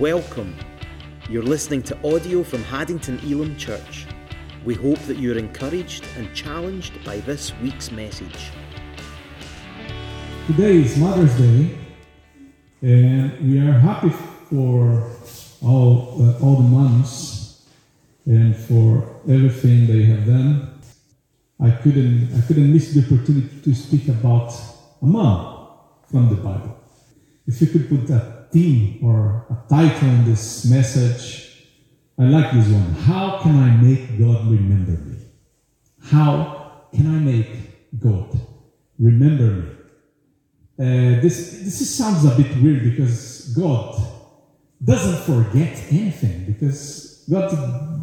Welcome. You're listening to audio from Haddington Elim Church. We hope that you're encouraged and challenged by this week's message. Today is Mother's Day, and we are happy for all, uh, all the moms and for everything they have done. I couldn't, I couldn't miss the opportunity to speak about a mom from the Bible. If you could put a theme or a title in this message, I like this one. How can I make God remember me? How can I make God remember me? Uh, this this is, sounds a bit weird because God doesn't forget anything because God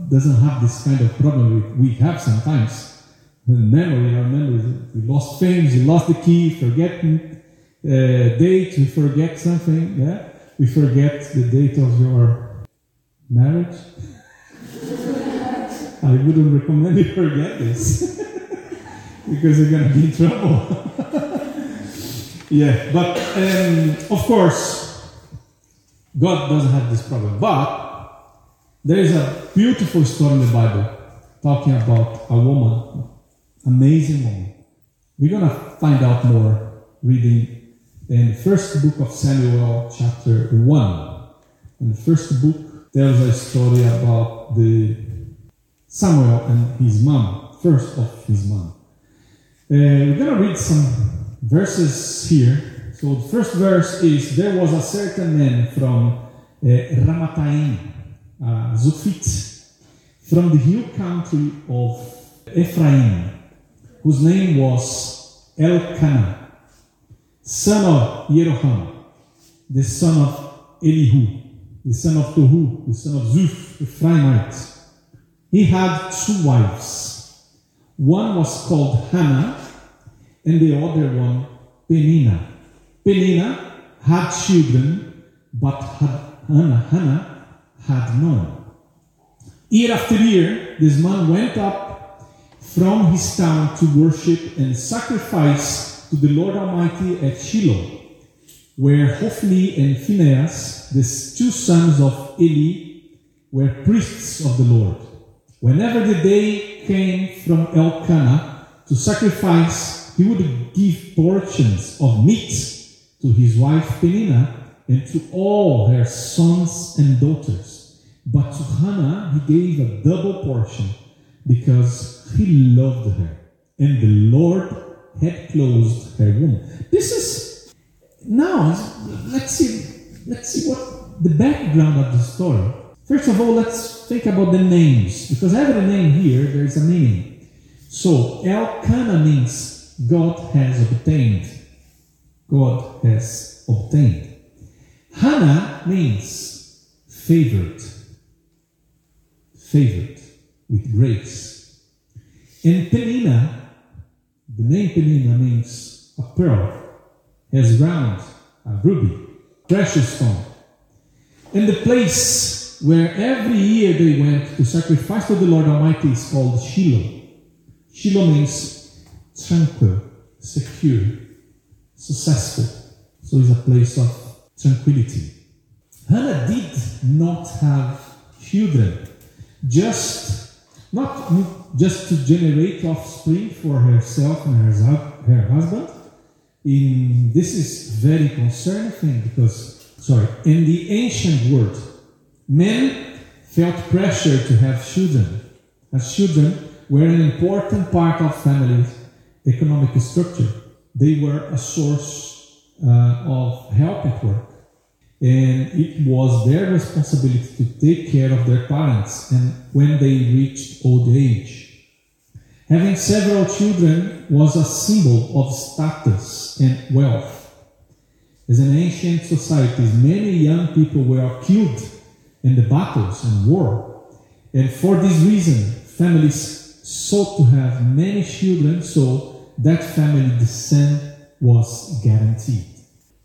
doesn't have this kind of problem we, we have sometimes. The memory, our memory, we lost things, we lost the key, forget uh, date, we forget something. Yeah, we forget the date of your marriage. I wouldn't recommend you forget this because you're gonna be in trouble. yeah, but um, of course, God doesn't have this problem. But there is a beautiful story in the Bible talking about a woman, amazing woman. We're gonna find out more reading in first book of Samuel, chapter 1. And the first book tells a story about the Samuel and his mom, first of his mom. Uh, we're going to read some verses here. So the first verse is There was a certain man from uh, Ramataim, uh, from the hill country of Ephraim, whose name was Elkanah son of Yeroham, the son of Elihu, the son of Tohu, the son of Zuf, the Ephraimite. He had two wives. One was called Hannah, and the other one Penina. Penina had children, but Hannah, Hannah had none. Year after year, this man went up from his town to worship and sacrifice to the Lord Almighty at Shiloh, where Hophni and Phinehas, the two sons of Eli, were priests of the Lord. Whenever the day came from Elkanah to sacrifice, he would give portions of meat to his wife Penina and to all her sons and daughters. But to Hannah he gave a double portion because he loved her. And the Lord had closed her womb. This is now let's see let's see what the background of the story. First of all, let's think about the names because every name here there is a meaning. So Elkanah means God has obtained. God has obtained. Hannah means favored. Favored with grace. And Penina the name Penina means a pearl, as round, a ruby, precious stone. And the place where every year they went to sacrifice to the Lord Almighty is called Shiloh. Shiloh means tranquil, secure, successful. So it's a place of tranquility. Hannah did not have children, just not just to generate offspring for herself and her, her husband. In this is very concerning thing because sorry, in the ancient world, men felt pressure to have children, as children were an important part of family economic structure. They were a source uh, of help at work and it was their responsibility to take care of their parents and when they reached old age. Having several children was a symbol of status and wealth. As in ancient societies, many young people were killed in the battles and war. And for this reason, families sought to have many children so that family descent was guaranteed.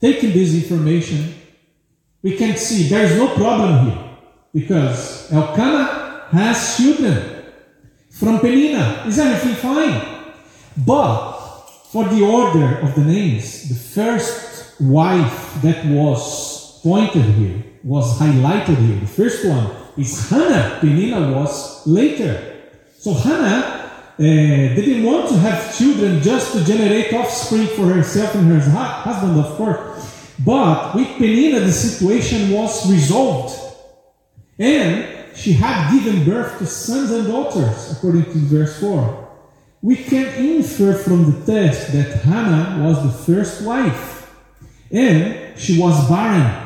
Taking this information we can see there's no problem here because Elkanah has children from Penina. Is everything fine? But for the order of the names, the first wife that was pointed here was highlighted here. The first one is Hannah. Penina was later. So Hannah uh, didn't want to have children just to generate offspring for herself and her husband, of course. But with Penina, the situation was resolved. And she had given birth to sons and daughters, according to verse 4. We can infer from the text that Hannah was the first wife, and she was barren.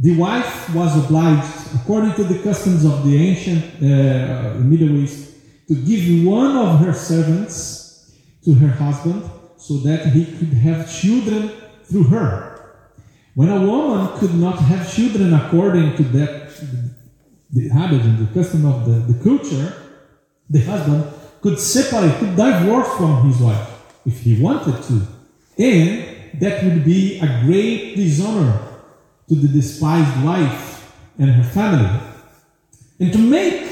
The wife was obliged, according to the customs of the ancient uh, Middle East, to give one of her servants to her husband so that he could have children through her. When a woman could not have children according to that the habit and the custom of the, the culture, the husband could separate, could divorce from his wife if he wanted to. And that would be a great dishonor to the despised wife and her family. And to make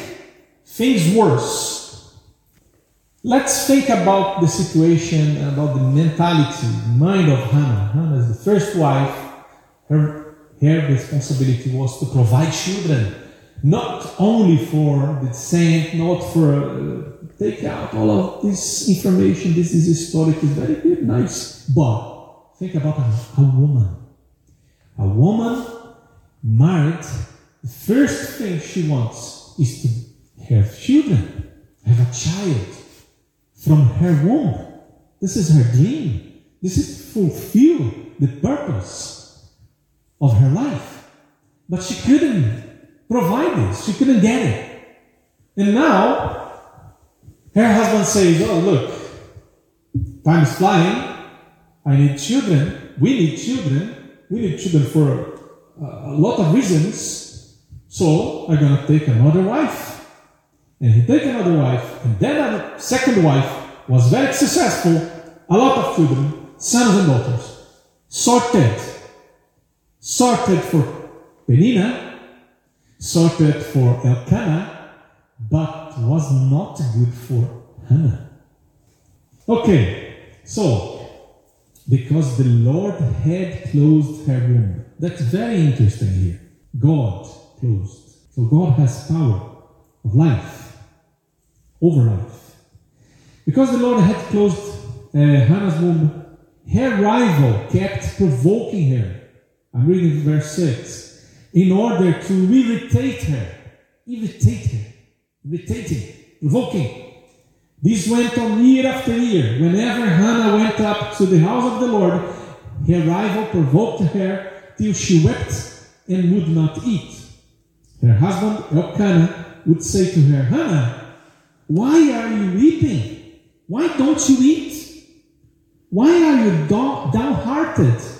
things worse, let's think about the situation, and about the mentality, mind of Hannah. Hannah is the first wife. Her, her responsibility was to provide children, not only for the saint, not for uh, take out all of this information. This is historic, it's very good, nice. But think about a, a woman. A woman married, the first thing she wants is to have children, have a child from her womb. This is her dream. This is to fulfill the purpose of her life. But she couldn't provide this, she couldn't get it. And now her husband says, Oh, look, time is flying. I need children. We need children. We need children for a, a lot of reasons. So I'm going to take another wife. And he take another wife. And then a second wife was very successful. A lot of children, sons and daughters. Sorted. Sorted for Penina. Sorted for Elkanah but was not good for Hannah. Okay, so because the Lord had closed her womb. That's very interesting here. God closed. So God has power of life over life. Because the Lord had closed uh, Hannah's womb, her rival kept provoking her. I'm reading verse 6. In order to irritate her. Irritate her irritating, provoking. This went on year after year. Whenever Hannah went up to the house of the Lord, her rival provoked her till she wept and would not eat. Her husband Elkanah would say to her, Hannah, why are you weeping? Why don't you eat? Why are you downhearted?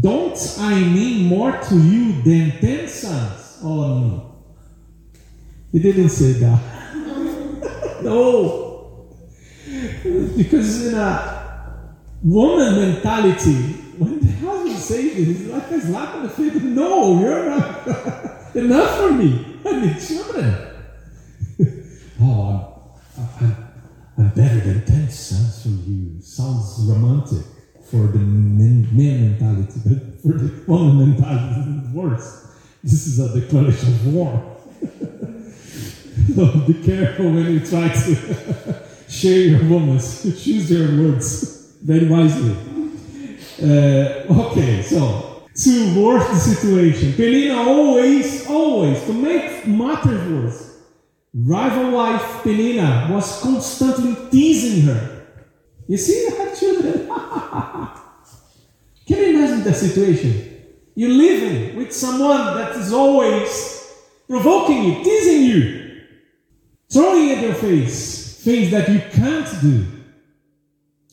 Don't I mean more to you than ten sons? Oh no. He didn't say that. no. Because in a woman mentality, when the husband says this, it's like a slap in the face. No, you're not enough for me. I need children. For the woman mentality, it's worse. This is a declaration of war. So be careful when you try to share your moments. Choose your words very wisely. Uh, okay, so to work the situation, Penina always, always, to make matters worse, rival wife Penina was constantly teasing her. You see, her children. Can you imagine that situation? You're living with someone that is always provoking you, teasing you throwing at your face things that you can't do,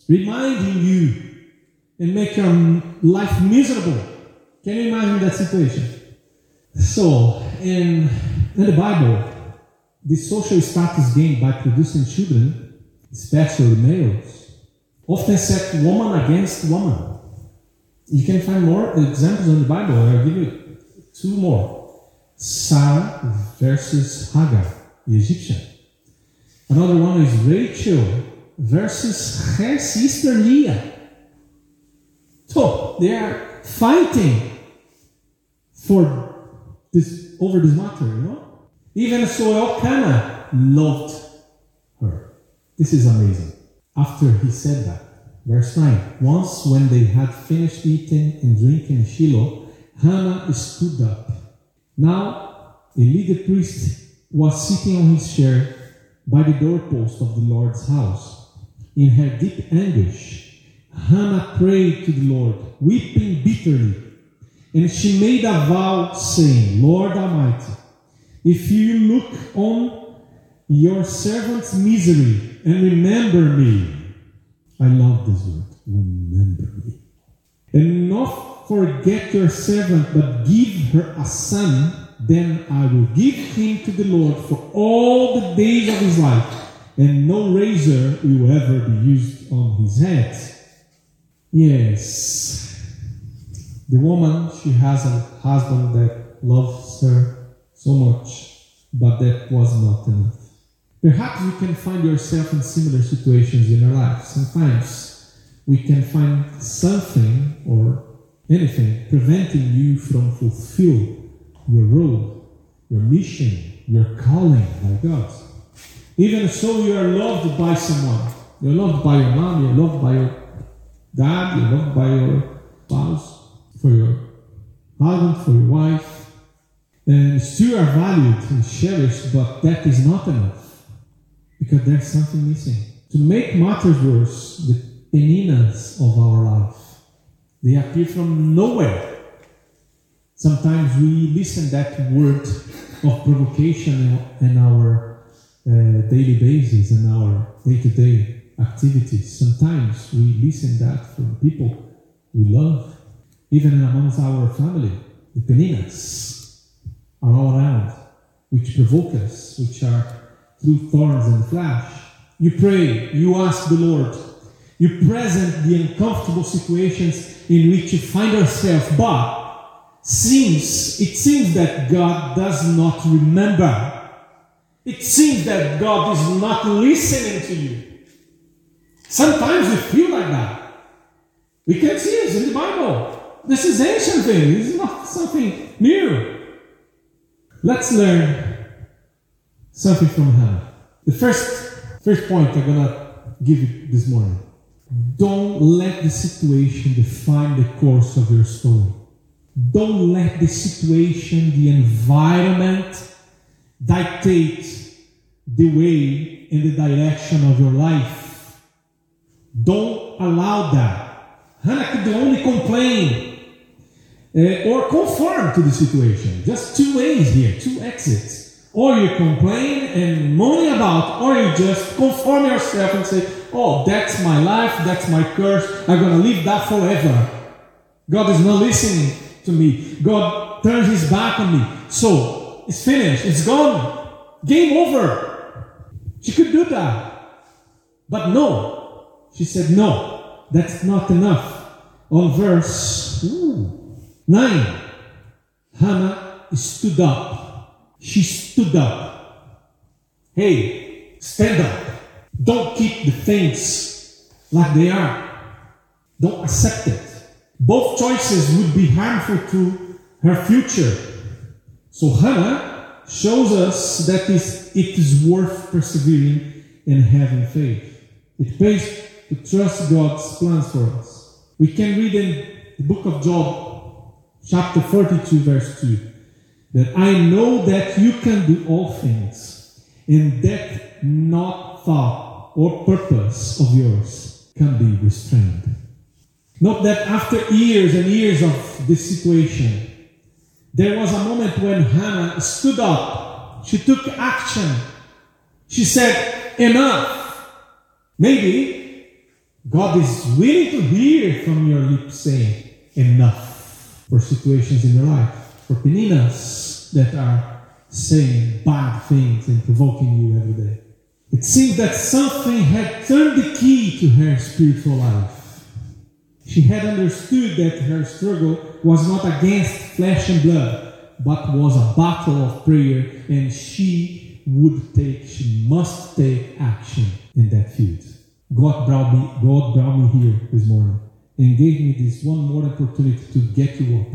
reminding you and make your life miserable. Can you imagine that situation? So, in, in the Bible, the social status gained by producing children, especially males, often set woman against woman. You can find more examples in the Bible. I'll give you two more. Sarah versus Hagar, the Egyptian. Another one is Rachel versus her sister Leah. So they are fighting for this over this matter, you know? Even so Elkanah loved her. This is amazing. After he said that, verse 9 Once when they had finished eating and drinking Shiloh, Hannah stood up. Now, Eli the priest was sitting on his chair by the doorpost of the Lord's house. In her deep anguish, Hannah prayed to the Lord, weeping bitterly. And she made a vow, saying, Lord Almighty, if you look on your servant's misery and remember me, I love this word, remember me, and not forget your servant, but give her a son, then I will give him to the Lord for all the days of his life, and no razor will ever be used on his head. Yes, the woman, she has a husband that loves her so much, but that was not enough. Mm-hmm. Perhaps you can find yourself in similar situations in your life. Sometimes we can find something or anything preventing you from fulfill your role, your mission, your calling by God. Even so, you are loved by someone. You're loved by your mom, you're loved by your dad, you're loved by your spouse, for your husband, for your wife, and still are valued and cherished, but that is not enough because there's something missing. To make matters worse, the peninas of our life they appear from nowhere. Sometimes we listen that word of provocation in our uh, daily basis and our day-to-day activities. Sometimes we listen that from people we love even amongst our family, the peninas are all around, which provoke us, which are through thorns and flesh. You pray, you ask the Lord, you present the uncomfortable situations in which you find yourself, but seems it seems that God does not remember. It seems that God is not listening to you. Sometimes we feel like that. We can see this in the Bible. This is ancient thing. Is not something new. Let's learn something from Hannah. The first first point I'm gonna give you this morning. Don't let the situation define the course of your story. Don't let the situation, the environment dictate the way and the direction of your life. Don't allow that. Hannah could only complain uh, or conform to the situation. Just two ways here, two exits. Or you complain and moan about, or you just conform yourself and say, Oh, that's my life, that's my curse, I'm gonna live that forever. God is not listening to me. God turns his back on me. So, it's finished, it's gone. Game over. She could do that. But no. She said, No, that's not enough. On verse ooh, 9. Hannah stood up. She stood up. Hey, stand up. Don't keep the things like they are. Don't accept it. Both choices would be harmful to her future. So Hannah shows us that it is worth persevering and having faith. It pays to trust God's plans for us. We can read in the book of Job chapter 42, verse 2, that I know that you can do all things, and that not thought or purpose of yours can be restrained. Note that after years and years of this situation, there was a moment when Hannah stood up. She took action. She said, Enough. Maybe God is willing to hear from your lips saying, Enough for situations in your life, peninas that are saying bad things and provoking you every day. It seems that something had turned the key to her spiritual life. She had understood that her struggle was not against flesh and blood, but was a battle of prayer, and she would take, she must take action in that field. God brought me, God brought me here this morning and gave me this one more opportunity to get you up,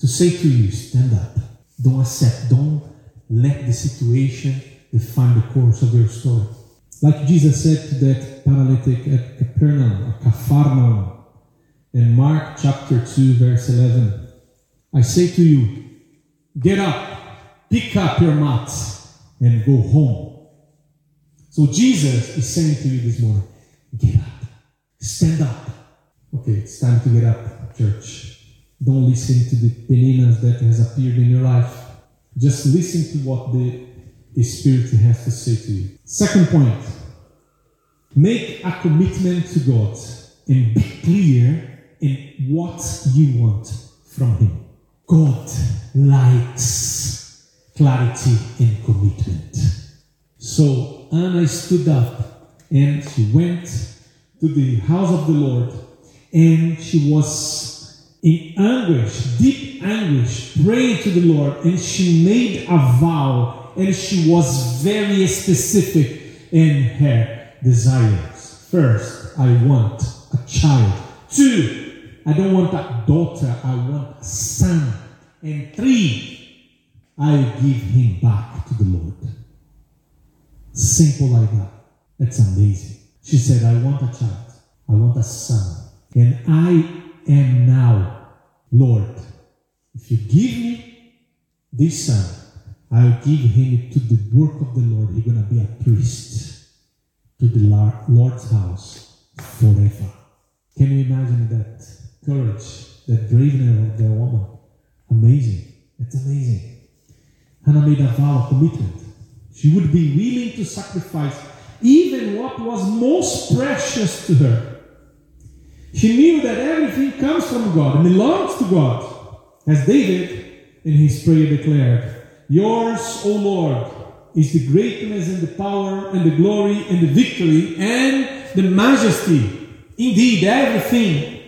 to say to you, stand up. Don't accept, don't let the situation define the course of your story. Like Jesus said to that paralytic at Capernaum, or Capharnaum, in Mark chapter 2, verse 11, I say to you, get up, pick up your mats, and go home. So Jesus is saying to you this morning, get up, stand up. Okay, it's time to get up, church. Don't listen to the penina that has appeared in your life. Just listen to what the, the Spirit has to say to you. Second point make a commitment to God and be clear in what you want from Him. God likes clarity and commitment. So Anna stood up and she went to the house of the Lord and she was in anguish, deep anguish, praying to the Lord and she made a vow and she was very specific in her desires. First, I want a child. Two, I don't want a daughter, I want a son. And three, I give him back to the Lord. Simple like that. That's amazing. She said, I want a child, I want a son. And I am now, Lord. If you give me this son, I'll give him to the work of the Lord. He's to be a priest to the Lord's house forever. Can you imagine that courage, that bravery of that woman? Amazing. That's amazing. Hannah made a vow, a commitment. She would be willing to sacrifice even what was most precious to her. She knew that everything comes from God and belongs to God. As David in his prayer declared, Yours, O Lord, is the greatness and the power and the glory and the victory and the majesty. Indeed, everything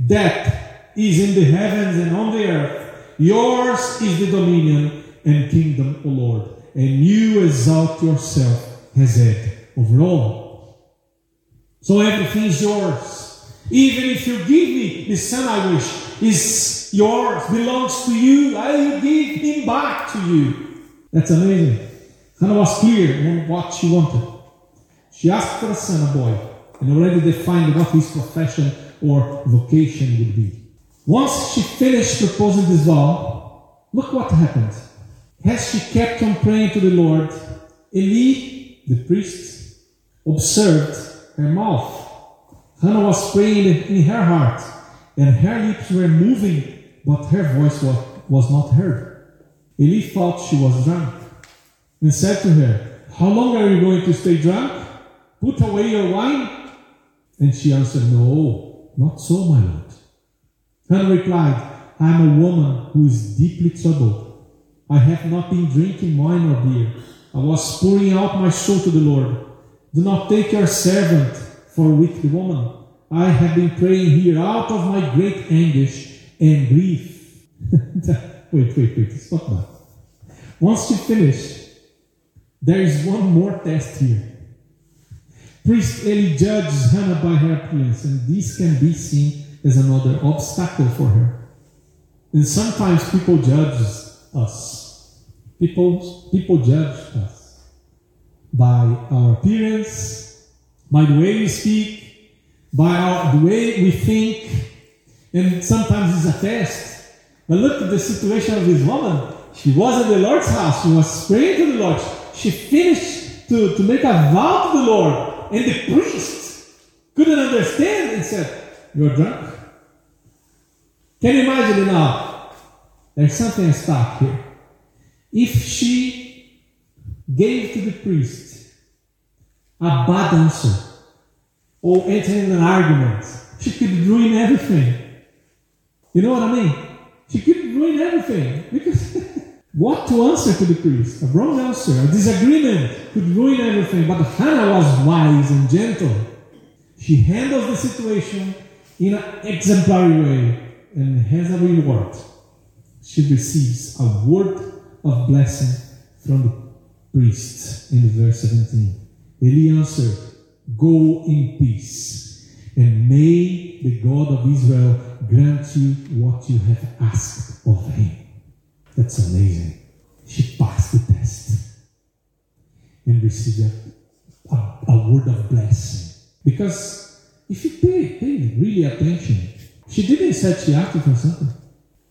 that is in the heavens and on the earth. Yours is the dominion and kingdom, O Lord, and you exalt yourself as head over all. So everything is yours. Even if you give me the son I wish is yours, belongs to you, I will give him back to you. That's amazing. Hannah was clear on what she wanted. She asked for a son, a boy, and already defined what his profession or vocation would be. Once she finished proposing this vow, look what happened. As she kept on praying to the Lord, Eli, the priest, observed her mouth. Hannah was praying in her heart, and her lips were moving, but her voice was, was not heard. Eli thought she was drunk and said to her, How long are you going to stay drunk? Put away your wine? And she answered, No, not so, my lord. Hannah replied, I am a woman who is deeply troubled. I have not been drinking wine or beer. I was pouring out my soul to the Lord. Do not take your servant for a wicked woman. I have been praying here out of my great anguish and grief. wait, wait, wait, stop that. Once she finished, there is one more test here. Priest Eli judges Hannah by her appearance, and this can be seen as another obstacle for her. And sometimes people judge us. People, people judge us by our appearance, by the way we speak, by our, the way we think, and sometimes it's a test. But look at the situation of this woman. She was at the Lord's house. She was praying to the Lord. She finished to, to make a vow to the Lord. And the priest couldn't understand and said, You're drunk. Can you imagine now? There's something stuck here. If she gave to the priest a bad answer or entered in an argument, she could ruin everything. You know what I mean? She could ruin everything because what to answer to the priest? A wrong answer, a disagreement could ruin everything. But Hannah was wise and gentle. She handles the situation in an exemplary way and has a reward. She receives a word of blessing from the priest in verse 17. Eli answered, Go in peace. and may the God of Israel grant you what you have asked of him. That's amazing. She passed the test and received a, a, a word of blessing. Because if you pay, pay really attention, she didn't say she asked for something.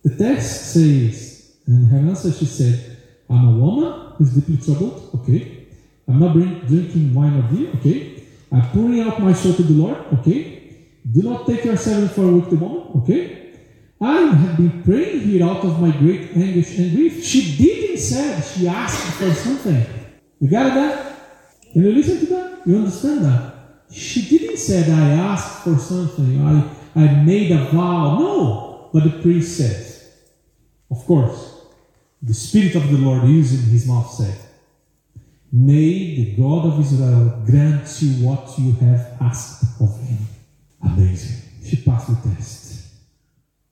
The text says, and her answer she said, I'm a woman who's deeply troubled, okay. I'm not drink, drinking wine or beer, okay. I'm pouring out my soul to the Lord, okay. Do not take yourself for a wicked woman, okay. I have been praying here out of my great anguish and grief. She didn't say she asked for something. You got that? Can you listen to that? You understand that? She didn't say I asked for something. I, I made a vow. No. But the priest said, of course, the Spirit of the Lord using his mouth said, May the God of Israel grant you what you have asked of him. Amazing. She passed the test.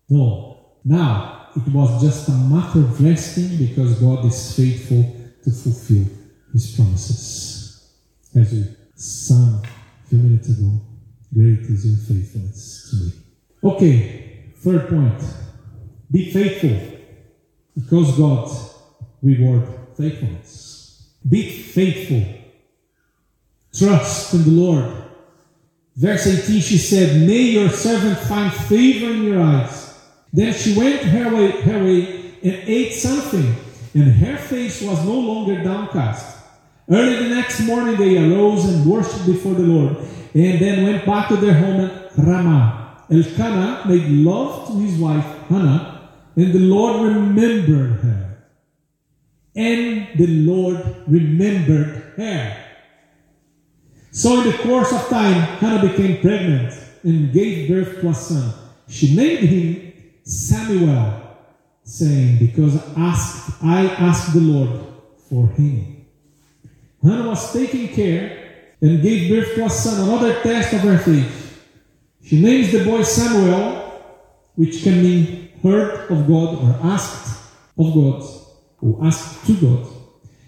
No. Now, it was just a matter of resting because God is faithful to fulfill his promises. As we sang a few minutes ago, great is your faithfulness to me. Okay, third point. Be faithful because God reward faithfulness. Be faithful. Trust in the Lord. Verse 18, she said, May your servant find favor in your eyes. Then she went her way, her way and ate something, and her face was no longer downcast. Early the next morning they arose and worshipped before the Lord, and then went back to their home at Ramah. Elkanah made love to his wife Hannah, and the Lord remembered her. And the Lord remembered her. So in the course of time, Hannah became pregnant and gave birth to a son. She named him Samuel, saying, Because asked, I asked the Lord for him. Hannah was taking care and gave birth to a son, another test of her faith. She names the boy Samuel, which can mean heard of God or asked of God, or asked to God.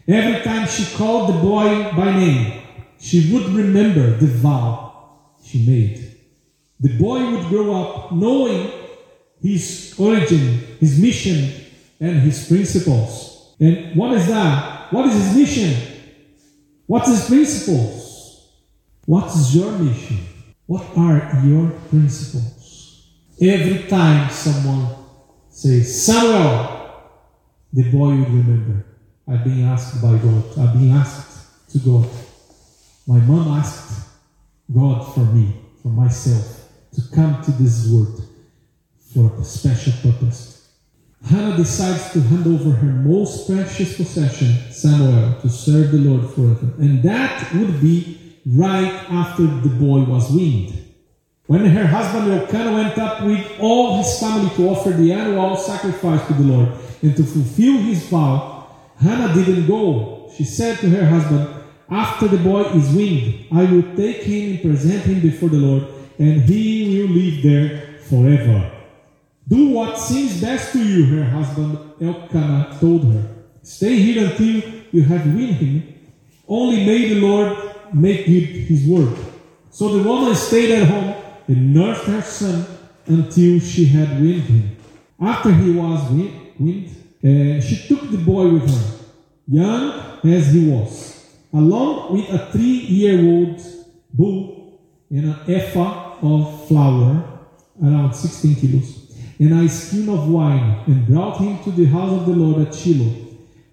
Every time she called the boy by name, she would remember the vow she made. The boy would grow up knowing his origin, his mission, and his principles. And what is that? What is his mission? What is his principles? What is your mission? What are your principles? Every time someone says, Samuel, the boy would remember. I've been asked by God. I've been asked to God. My mom asked God for me, for myself, to come to this world for a special purpose. Hannah decides to hand over her most precious possession, Samuel, to serve the Lord forever. And that would be right after the boy was weaned. When her husband Elkanah went up with all his family to offer the annual sacrifice to the Lord and to fulfill his vow, Hannah didn't go. She said to her husband, After the boy is weaned, I will take him and present him before the Lord, and he will live there forever. Do what seems best to you, her husband Elkanah told her. Stay here until you have weaned him. Only may the Lord make good his word. So the woman stayed at home and nursed her son until she had weaned him. After he was weaned, uh, she took the boy with her, young as he was, along with a three-year-old bull and an ephah of flour, around 16 kilos and a skin of wine, and brought him to the house of the Lord at Shiloh.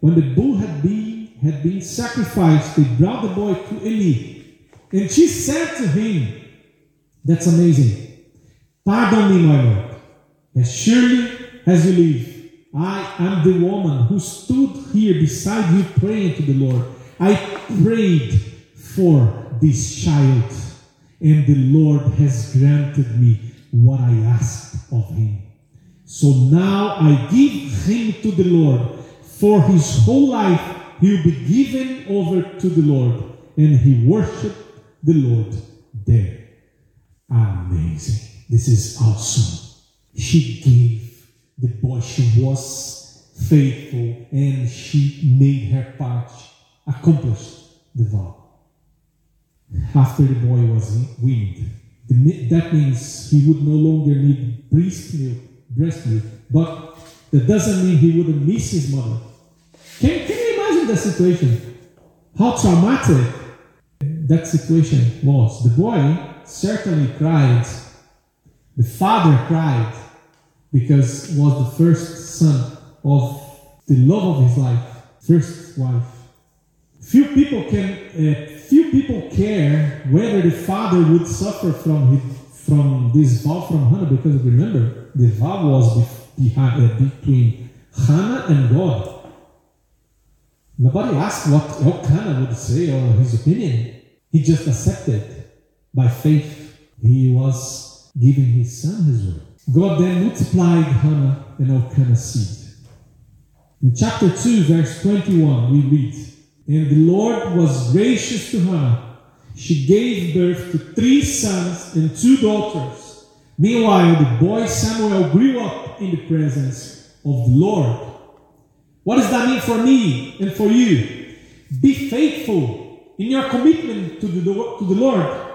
When the bull had been, had been sacrificed, they brought the boy to Eli. And she said to him, That's amazing. Pardon me, my Lord. As surely as you live, I am the woman who stood here beside you praying to the Lord. I prayed for this child, and the Lord has granted me what I asked of him. So now I give him to the Lord. For his whole life he will be given over to the Lord. And he worshiped the Lord there. Amazing. This is awesome. She gave the boy. She was faithful and she made her part, accomplished the vow. After the boy was weaned, That means he would no longer need breast milk, breast milk. But that doesn't mean he wouldn't miss his mother. Can, can you imagine the situation? How traumatic that situation was. The boy certainly cried. The father cried because was the first son of the love of his life, first wife. Few people can, uh, few people care whether the father would suffer from his, from this vow from Hannah because remember the vow was behind, uh, between Hannah and God. Nobody asked what Elkanah would say or his opinion. He just accepted by faith. He was giving his son his word. God then multiplied Hannah and Elkanah's seed. In chapter 2, verse 21, we read, And the Lord was gracious to Hannah. She gave birth to three sons and two daughters. Meanwhile, the boy Samuel grew up in the presence of the Lord. What does that mean for me and for you? Be faithful in your commitment to the, to the Lord.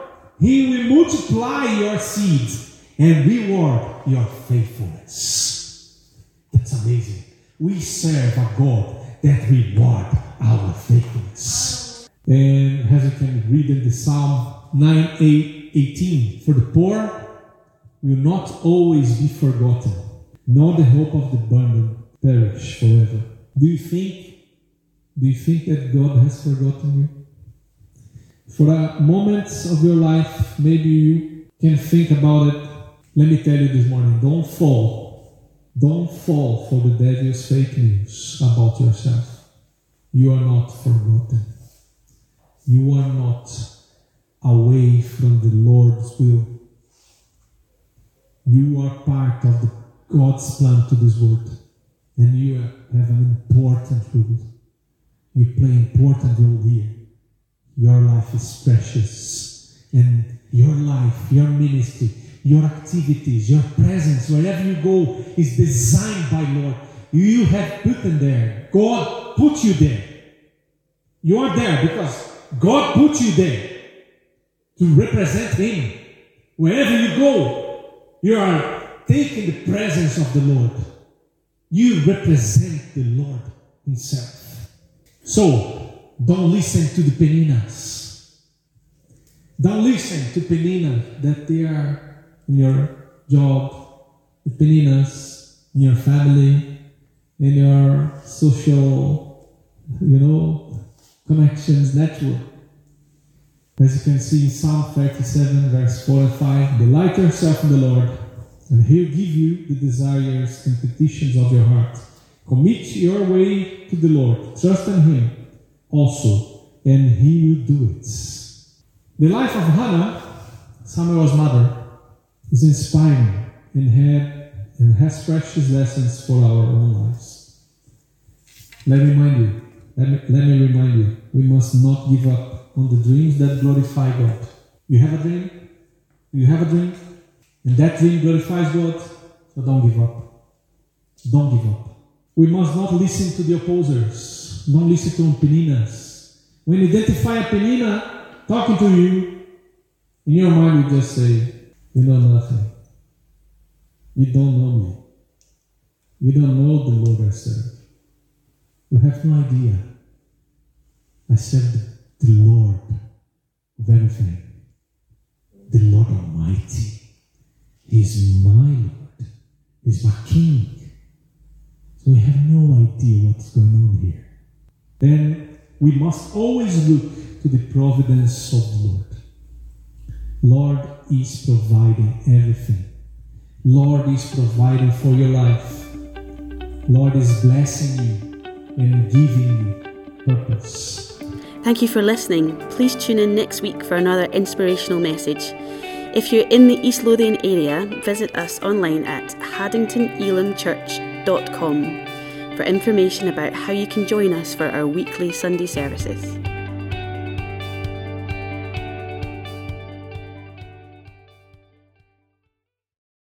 He will multiply your seeds and reward your faithfulness. That's amazing. We serve a God that reward our faithfulness. And as you can read in the Psalm 9 8, 18, for the poor will not always be forgotten, nor the hope of the abandoned perish forever. Do you think do you think that God has forgotten you? For a moment of your life, maybe you can think about it. Let me tell you this morning, don't fall. Don't fall for the devil's fake news about yourself. You are not forgotten. You are not away from the Lord's will. You are part of God's plan to this world and you have an important role. You play an important role here. Your life is precious, and your life, your ministry, your activities, your presence, wherever you go, is designed by Lord. You have put them there. God put you there. You are there because God put you there to represent Him. Wherever you go, you are taking the presence of the Lord. You represent the Lord Himself. So, don't listen to the Peninnahs. Don't listen to Peninnah that they are in your job, the Peninnahs in your family, in your social, you know, connections network. As you can see in Psalm 37, verse 4 and 5, delight yourself in the Lord and He'll give you the desires and petitions of your heart. Commit your way to the Lord. Trust in Him also, and He will do it. The life of Hannah, Samuel's mother, is inspiring and had and has precious lessons for our own lives. Let me remind you, let me, let me remind you, we must not give up on the dreams that glorify God. You have a dream? You have a dream? And that dream glorifies God, so don't give up. Don't give up. We must not listen to the opposers. Don't listen to Peninnahs. When you identify a Peninnah talking to you, in your mind you just say, You know nothing. You don't know me. You don't know the Lord I serve. You have no idea. I serve the Lord of everything, the Lord Almighty. He is my Lord. He's my King. So we have no idea what's going on here. Then we must always look to the providence of the Lord. Lord is providing everything. Lord is providing for your life. Lord is blessing you and giving you purpose. Thank you for listening. Please tune in next week for another inspirational message. If you're in the East Lothian area, visit us online at haddingtonelimchurch.com for information about how you can join us for our weekly Sunday services.